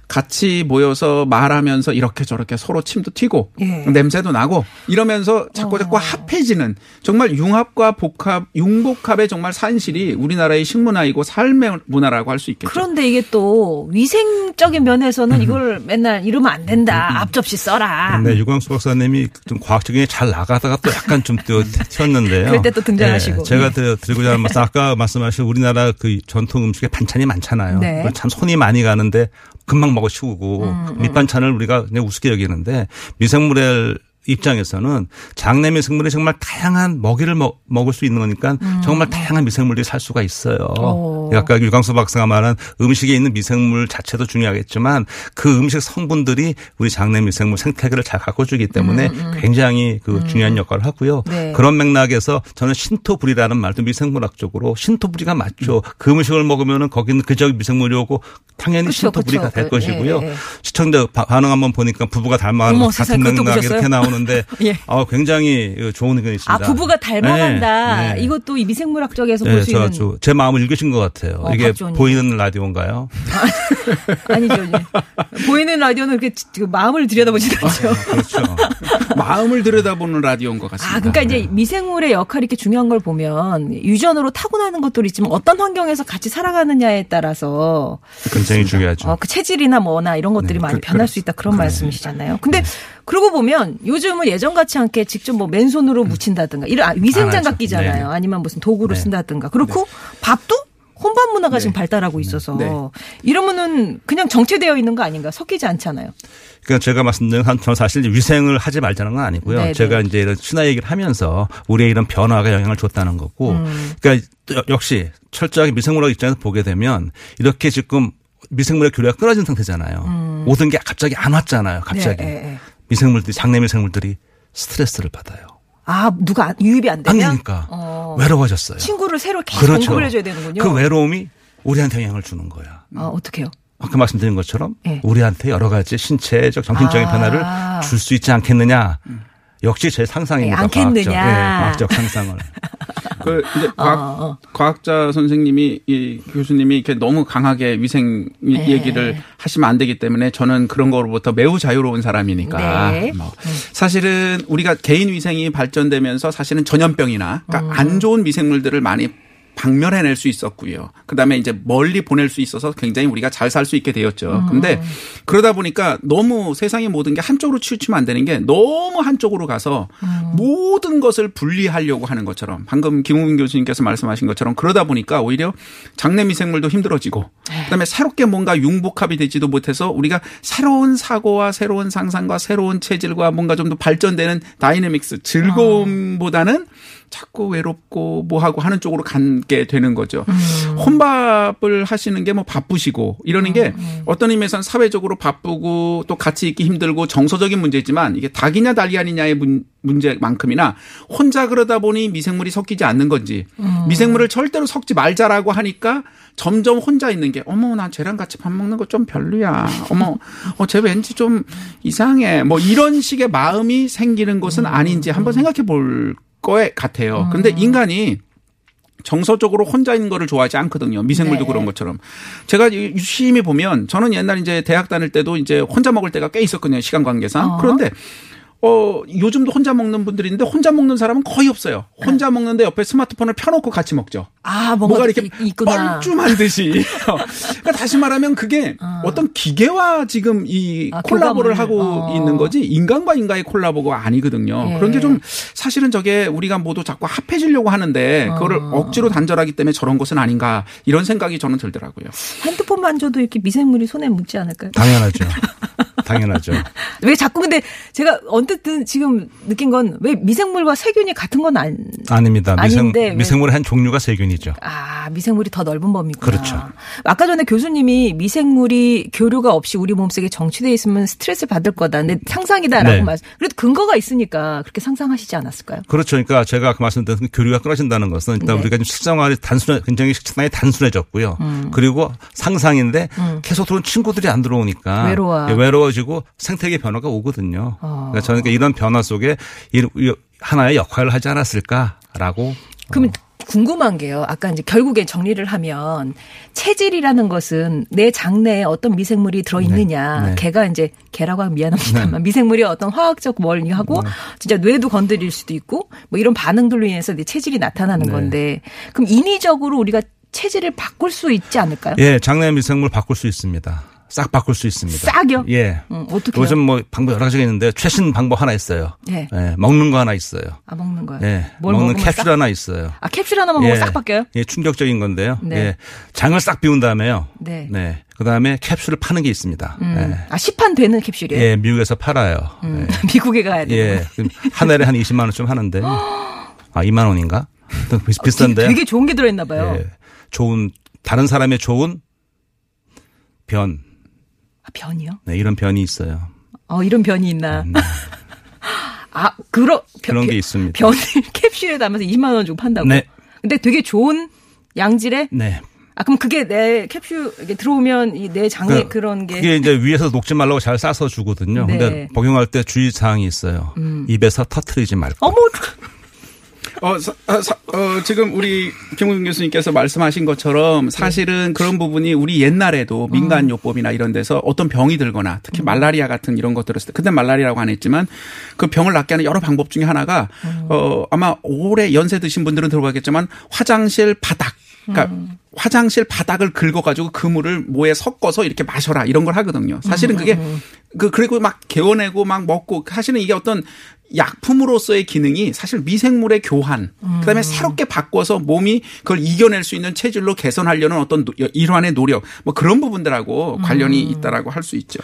같이 모여서 말하면서 이렇게 저렇게 서로 침도 튀고 예. 냄새도 나고 이러면서 자꾸 자꾸 합해지는 정말 융합과 복합 융복합의 정말 산실이 우리나라의 식문화이고 삶의 문화라고 할 수 있겠죠. 그런데 이게 또 위생적인 면에서는 이걸 맨날 이러면 안 된다. 앞접시 써라. 네, 유광수 박사님이 좀 과학적인 게 잘 나가다가 또 약간 좀 튀었는데요. 그럴 때또 등장하시고. 네, 제가 네. 드- 드리고자 하는 말씀, 아까 말씀하신 우리나라 그 전통 음식에 반찬이 많잖아요. 네. 참 손이 많이 가는데 금방 먹어 치우고 음, 밑반찬을 우리가 그냥 우습게 여기는데 미생물의 입장에서는 장내 미생물이 정말 다양한 먹이를 먹, 먹을 수 있는 거니까 음. 정말 다양한 미생물들이 살 수가 있어요. 오. 아까 유광수 박사가 말한 음식에 있는 미생물 자체도 중요하겠지만 그 음식 성분들이 우리 장내 미생물 생태계를 잘 가꿔주기 때문에 굉장히 그 중요한 역할을 하고요. 네. 그런 맥락에서 저는 신토불이라는 말도 미생물학적으로 신토불이가 맞죠. 그 음식을 먹으면은 거기는 그저 미생물이 오고 당연히 그쵸, 신토불이가 그쵸. 될 예, 것이고요. 예, 예. 시청자 바- 반응 한번 보니까 부부가 닮아가는 같은 맥락? 이렇게 나오는 데 예. 어, 굉장히 좋은 의견이 있습니다. 아 부부가 닮아간다. 네, 네. 이것도 이 미생물학적에서 네, 볼수 저, 있는 저, 제 마음을 읽으신 것 같아요. 어, 이게 박지원님. 보이는 라디오인가요? 아니죠. 예. 보이는 라디오는 이렇게 그 마음을 들여다보지 않죠. 그렇죠. 마음을 들여다보는 라디오인 것 같습니다. 아, 그러니까 네. 이제 미생물의 역할이 이렇게 중요한 걸 보면 유전으로 타고나는 것도 있지만 어떤 환경에서 같이 살아가느냐에 따라서 굉장히 중요하죠. 어, 그 체질이나 뭐나 이런 것들이 네, 많이 그- 변할 수 있다 그런 말씀이시잖아요. 근데 그러고 보면 요즘은 예전 같지 않게 직접 뭐 맨손으로 묻힌다든가 이런 아, 위생 안 장갑 하죠. 끼잖아요. 네. 아니면 무슨 도구로 네. 쓴다든가. 그렇고 밥도 혼밥 문화가 지금 발달하고 있어서 이러면은 그냥 정체되어 있는 거 아닌가? 섞이지 않잖아요. 그러니까 제가 말씀드린 한, 저는 사실 위생을 하지 말자는 건 아니고요. 네네. 제가 이제 이런 신화 얘기를 하면서 우리의 이런 변화가 영향을 줬다는 거고. 음. 그러니까 역시 철저하게 미생물학 입장에서 보게 되면 이렇게 지금 미생물의 교류가 끊어진 상태잖아요. 모든 게 갑자기 안 왔잖아요. 갑자기. 네, 네, 네. 미생물들이, 장내 미생물들이 스트레스를 받아요. 아 누가 안- 유입이 안안 되면 되니까 어. 외로워졌어요. 친구를 새로 계속 그렇죠. 공급을 해줘야 되는군요. 그 외로움이 우리한테 영향을 주는 거야. 아, 어떻게요? 아까 말씀드린 것처럼 네. 우리한테 여러 가지 신체적, 정신적인 아. 변화를 줄 수 있지 않겠느냐. 역시 제 상상입니다. 네. 과학적, 예, 과학적 상상을. 그 이제 과학, 어. 과학자 선생님이 이 교수님이 이렇게 너무 강하게 위생 이- 네. 얘기를 하시면 안 되기 때문에 저는 그런 거로부터 매우 자유로운 사람이니까 네. 뭐 사실은 우리가 개인 위생이 발전되면서 사실은 전염병이나 그러니까 음. 안 좋은 미생물들을 많이 박멸해낼 수 있었고요. 그다음에 이제 멀리 보낼 수 있어서 굉장히 우리가 잘 살 수 있게 되었죠. 근데 그러다 보니까 너무 세상의 모든 게 한쪽으로 치우치면 안 되는 게 너무 한쪽으로 가서 모든 것을 분리하려고 하는 것처럼 방금 김우민 교수님께서 말씀하신 것처럼 그러다 보니까 오히려 장내 미생물도 힘들어지고 그다음에 새롭게 뭔가 융복합이 되지도 못해서 우리가 새로운 사고와 새로운 상상과 새로운 체질과 뭔가 좀 더 발전되는 다이내믹스 즐거움보다는 자꾸 외롭고 뭐하고 하는 쪽으로 가게 되는 거죠. 혼밥을 하시는 게 뭐 바쁘시고 이러는 게 어떤 의미에서는 사회적으로 바쁘고 또 같이 있기 힘들고 정서적인 문제지만 이게 닭이냐 달이 아니냐의 문, 문제만큼이나 혼자 그러다 보니 미생물이 섞이지 않는 건지 미생물을 절대로 섞지 말자라고 하니까 점점 혼자 있는 게 어머 나 쟤랑 같이 밥 먹는 거 좀 별로야. 어머 어쟤 왠지 좀 이상해. 뭐 이런 식의 마음이 생기는 것은 아닌지 한번 생각해 볼 것 같아요. 근데 인간이 정서적으로 혼자 있는 거를 좋아하지 않거든요. 미생물도 네. 그런 것처럼. 제가 유심히 보면 저는 옛날 이제 대학 다닐 때도 이제 혼자 먹을 때가 꽤 있었거든요. 시간 관계상. 어. 그런데 어, 요즘도 혼자 먹는 분들이 있는데 혼자 먹는 사람은 거의 없어요. 혼자 먹는데 옆에 스마트폰을 펴놓고 같이 먹죠. 아, 뭔가, 뭐가 이렇게 있- 있구나. 뻘쭘한 듯이. 그러니까 다시 말하면 그게 어. 떤 기계와 지금 이 아, 콜라보를 교감을. 하고 어. 있는 거지 인간과 인간의 콜라보가 아니거든요. 예. 그런 게 좀 사실은 저게 우리가 모두 자꾸 합해지려고 하는데 그거를 어. 억지로 단절하기 때문에 저런 것은 아닌가 이런 생각이 저는 들더라고요. 핸드폰 만져도 이렇게 미생물이 손에 묻지 않을까요? 당연하죠. 당연하죠. 왜 자꾸 근데 제가 언뜻 지금 느낀 건 왜 미생물과 세균이 같은 건 안, 아닙니다. 미생, 아닌데 왜- 미생물의 한 종류가 세균이죠. 아, 미생물이 더 넓은 범위구나. 그렇죠. 아까 전에 교수님이 미생물이 교류가 없이 우리 몸속에 정취돼 있으면 스트레스 받을 거다. 근데 상상이다라고 네. 말씀. 그래도 근거가 있으니까 그렇게 상상하시지 않았을까요? 그렇죠. 그러니까 제가 아까 말씀드린 그 교류가 끊어진다는 것은 일단 네. 우리가 좀 식생활이 단순해, 굉장히 식생활이 단순해졌고요. 그리고 상상인데 계속 들어온 친구들이 안 들어오니까 음. 외로워. 예, 외로워지 고 생태계 변화가 오거든요. 어. 그러니까 저는 이런 변화 속에 하나의 역할을 하지 않았을까라고. 그러면 궁금한 게요. 아까 이제 결국에 정리를 하면 체질이라는 것은 내 장내에 어떤 미생물이 들어 있느냐. 네. 네. 걔가 이제 걔라고 하면 미안합니다만 미생물이 어떤 화학적 뭘 하고 네. 진짜 뇌도 건드릴 수도 있고 뭐 이런 반응들로 인해서 내 체질이 나타나는 네. 건데 그럼 인위적으로 우리가 체질을 바꿀 수 있지 않을까요? 예, 장내 미생물 바꿀 수 있습니다. 싹 바꿀 수 있습니다. 싹이요? 예. 음, 어떻게요? 요즘 뭐 방법 여러 가지가 있는데 최신 방법 하나 있어요. 예. 예, 먹는 거 하나 있어요. 아 먹는 거요. 예. 뭘 먹는 캡슐 싹? 하나 있어요. 아 캡슐 하나만 먹으면 싹 바뀌어요? 예, 충격적인 건데요. 네. 예. 장을 싹 비운 다음에요. 네. 그다음에 캡슐을 파는 게 있습니다. 음. 예. 아 시판 되는 캡슐이에요? 예, 미국에서 팔아요. 음, 미국에 가야 예. 돼요. 예. 한 달에 한 20만 원쯤 하는데. 아, 2만 원인가? 또 비슷- 비슷한데. 되게, 되게 좋은 게 들어있나 봐요. 예. 좋은 다른 사람의 좋은 변. 아, 변이요? 네, 이런 변이 있어요. 어, 이런 변이 있나. 아, 그러, 변, 그런 게 있습니다. 변을 캡슐에 담아서 20만 원 주고 판다고. 네. 근데 되게 좋은 양질의 네. 아 그럼 그게 내 캡슐 이게 들어오면 이내 장에 그러니까 그런 게 그게 이제 위에서 녹지 말라고 잘 싸서 주거든요. 네. 음. 근데 복용할 때 주의 사항이 있어요. 입에서 터트리지 말고. 어머 어, 사- 아, 사- 어, 지금 우리 김웅 교수님께서 말씀하신 것처럼 사실은 그런 부분이 우리 옛날에도 민간요법이나 이런 데서 어떤 병이 들거나 특히 말라리아 같은 이런 것 들었을 때 그때 말라리아라고 안 했지만 그 병을 낫게 하는 여러 방법 중에 하나가 어, 아마 오래 연세 드신 분들은 들어봤겠지만 화장실 바닥. 그러니까 화장실 바닥을 긁어가지고 그 물을 뭐에 섞어서 이렇게 마셔라 이런 걸 하거든요. 사실은 그게 그 그리고 막 개워내고 막 먹고 사실은 이게 어떤 약품으로서의 기능이 사실 미생물의 교환, 그다음에 새롭게 바꿔서 몸이 그걸 이겨낼 수 있는 체질로 개선하려는 어떤 노- 일환의 노력, 뭐 그런 부분들하고 관련이 있다라고 할 수 있죠.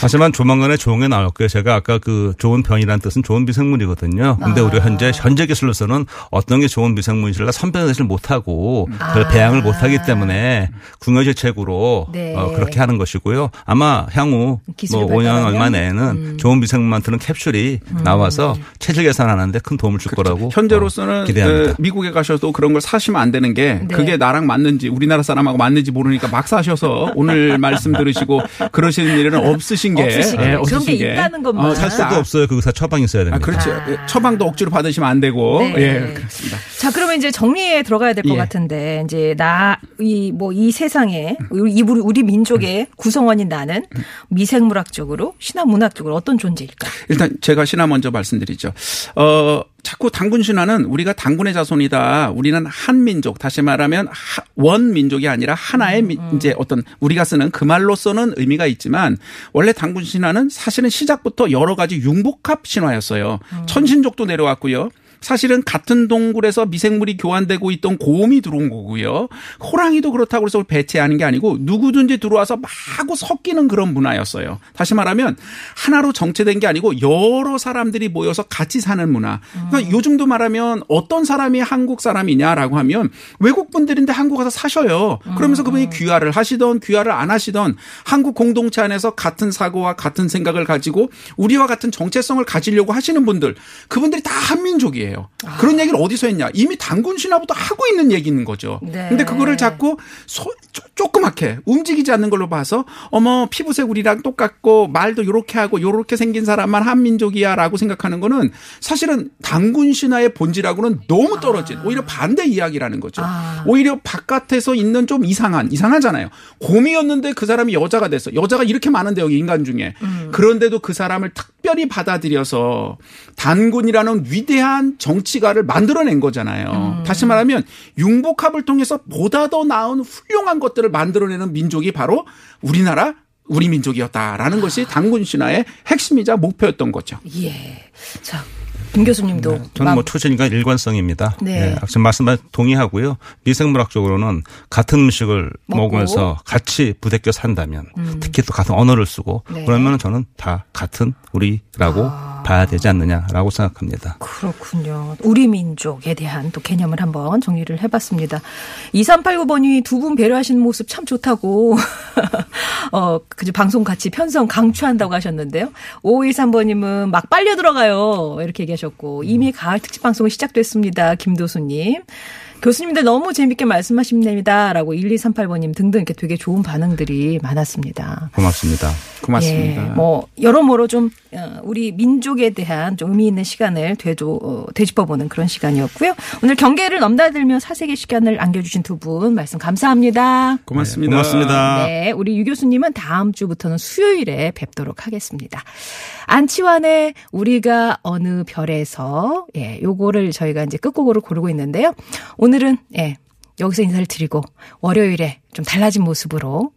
하지만 조만간에 조응에 나올 거예요. 제가 아까 그 좋은 변이라는 뜻은 좋은 미생물이거든요. 근데 아. 우리가 현재 현재 기술로서는 어떤 게 좋은 미생물인지를 선별하지 못하고 그걸 아. 배양을 못하기 때문에 궁여지책으로 네. 어, 그렇게 하는 것이고요. 아마 향후 뭐 5년 발달하면? 얼마 내에는 좋은 미생물만 드는 캡슐이 나와 서 체질 개선하는데 큰 도움을 줄 거라고 현재로서는 어, 기대합니다. 그 미국에 가셔도 그런 걸 사시면 안 되는 게 네. 그게 나랑 맞는지 우리나라 사람하고 맞는지 모르니까 막 사셔서 오늘 말씀 들으시고 그러시는 일은 없으신 게 없으시게. 예, 그런 없으신 게 게. 있다는 것만. 어, 살 수도 없어요. 그 의사 처방이 있어야 아, 됩니다. 그렇죠. 예, 처방도 억지로 받으시면 안 되고. 네. 예, 그렇습니다. 자, 그러면 이제 정리에 들어가야 될것 예. 같은데, 이제 나, 이, 뭐, 이 세상에, 우리, 우리, 우리 민족의 구성원인 나는 미생물학적으로, 신화문학적으로 어떤 존재일까? 일단 제가 신화 먼저 말씀드리죠. 어, 자꾸 당군 신화는 우리가 당군의 자손이다. 우리는 한민족, 다시 말하면 하- 원민족이 아니라 하나의 미- 이제 어떤 우리가 쓰는 그 말로서는 의미가 있지만 원래 당군 신화는 사실은 시작부터 여러 가지 융복합 신화였어요. 천신족도 내려왔고요. 사실은 같은 동굴에서 미생물이 교환되고 있던 곰이 들어온 거고요. 호랑이도 그렇다고 해서 배치하는 게 아니고 누구든지 들어와서 마구 섞이는 그런 문화였어요. 다시 말하면 하나로 정체된 게 아니고 여러 사람들이 모여서 같이 사는 문화. 그러니까 요즘도 말하면 어떤 사람이 한국 사람이냐라고 하면 외국 분들인데 한국 가서 사셔요. 그러면서 그분이 귀화를 하시던 귀화를 안 하시던 한국 공동체 안에서 같은 사고와 같은 생각을 가지고 우리와 같은 정체성을 가지려고 하시는 분들 그분들이 다 한민족이에요. 그런 얘기를 어디서 했냐? 이미 당군 신화부터 하고 있는 얘기인 거죠. 네. 근데 그거를 자꾸 소, 쪼, 조그맣게 움직이지 않는 걸로 봐서 어머 피부색 우리랑 똑같고 말도 요렇게 하고 요렇게 생긴 사람만 한민족이야라고 생각하는 거는 사실은 당군 신화의 본질하고는 너무 떨어진 오히려 반대 이야기라는 거죠. 아. 오히려 바깥에서 있는 좀 이상한 이상하잖아요. 곰이었는데 그 사람이 여자가 됐어. 여자가 이렇게 많은데 여기 인간 중에 그런데도 그 사람을 특별히 받아들여서 단군이라는 위대한 정치가를 만들어낸 거잖아요. 다시 말하면 융복합을 통해서 보다 더 나은 훌륭한 것들을 만들어내는 민족이 바로 우리나라 우리 민족이었다라는 것이 당군 신화의 핵심이자 목표였던 거죠. 예. 자, 김 교수님도. 저는 마- 뭐 초신이니까 일관성입니다. 네. 예, 지금 말씀만 동의하고요. 미생물학적으로는 같은 음식을 먹고. 먹으면서 같이 부대껴 산다면 특히 또 같은 언어를 쓰고 네. 그러면 저는 다 같은 우리라고 봐야 되지 않느냐라고 생각합니다. 그렇군요. 우리 민족에 대한 또 개념을 한번 정리를 해봤습니다. 2389번이 두 분 배려하시는 모습 참 좋다고, 어, 그저 방송 같이 편성 강추한다고 하셨는데요. 5513번님은 막 빨려 들어가요. 이렇게 얘기하셨고, 이미 가을 특집 방송이 시작됐습니다. 김도수님. 교수님들 너무 재밌게 말씀하십니다. 라고 1238번님 등등 이렇게 되게 좋은 반응들이 많았습니다. 고맙습니다. 고맙습니다. 예, 뭐 여러모로 좀 어, 우리 민족에 대한 좀 의미 있는 시간을 되도 어, 되짚어보는 그런 시간이었고요. 오늘 경계를 넘나들며 사색의 시간을 안겨주신 두 분 말씀 감사합니다. 고맙습니다. 네, 고맙습니다. 네, 우리 유 교수님은 다음 주부터는 수요일에 뵙도록 하겠습니다. 안치환의 우리가 어느 별에서 예, 요거를 저희가 이제 끝곡으로 고르고 있는데요. 오늘은 예, 여기서 인사를 드리고 월요일에 좀 달라진 모습으로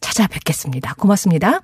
찾아뵙겠습니다. 고맙습니다.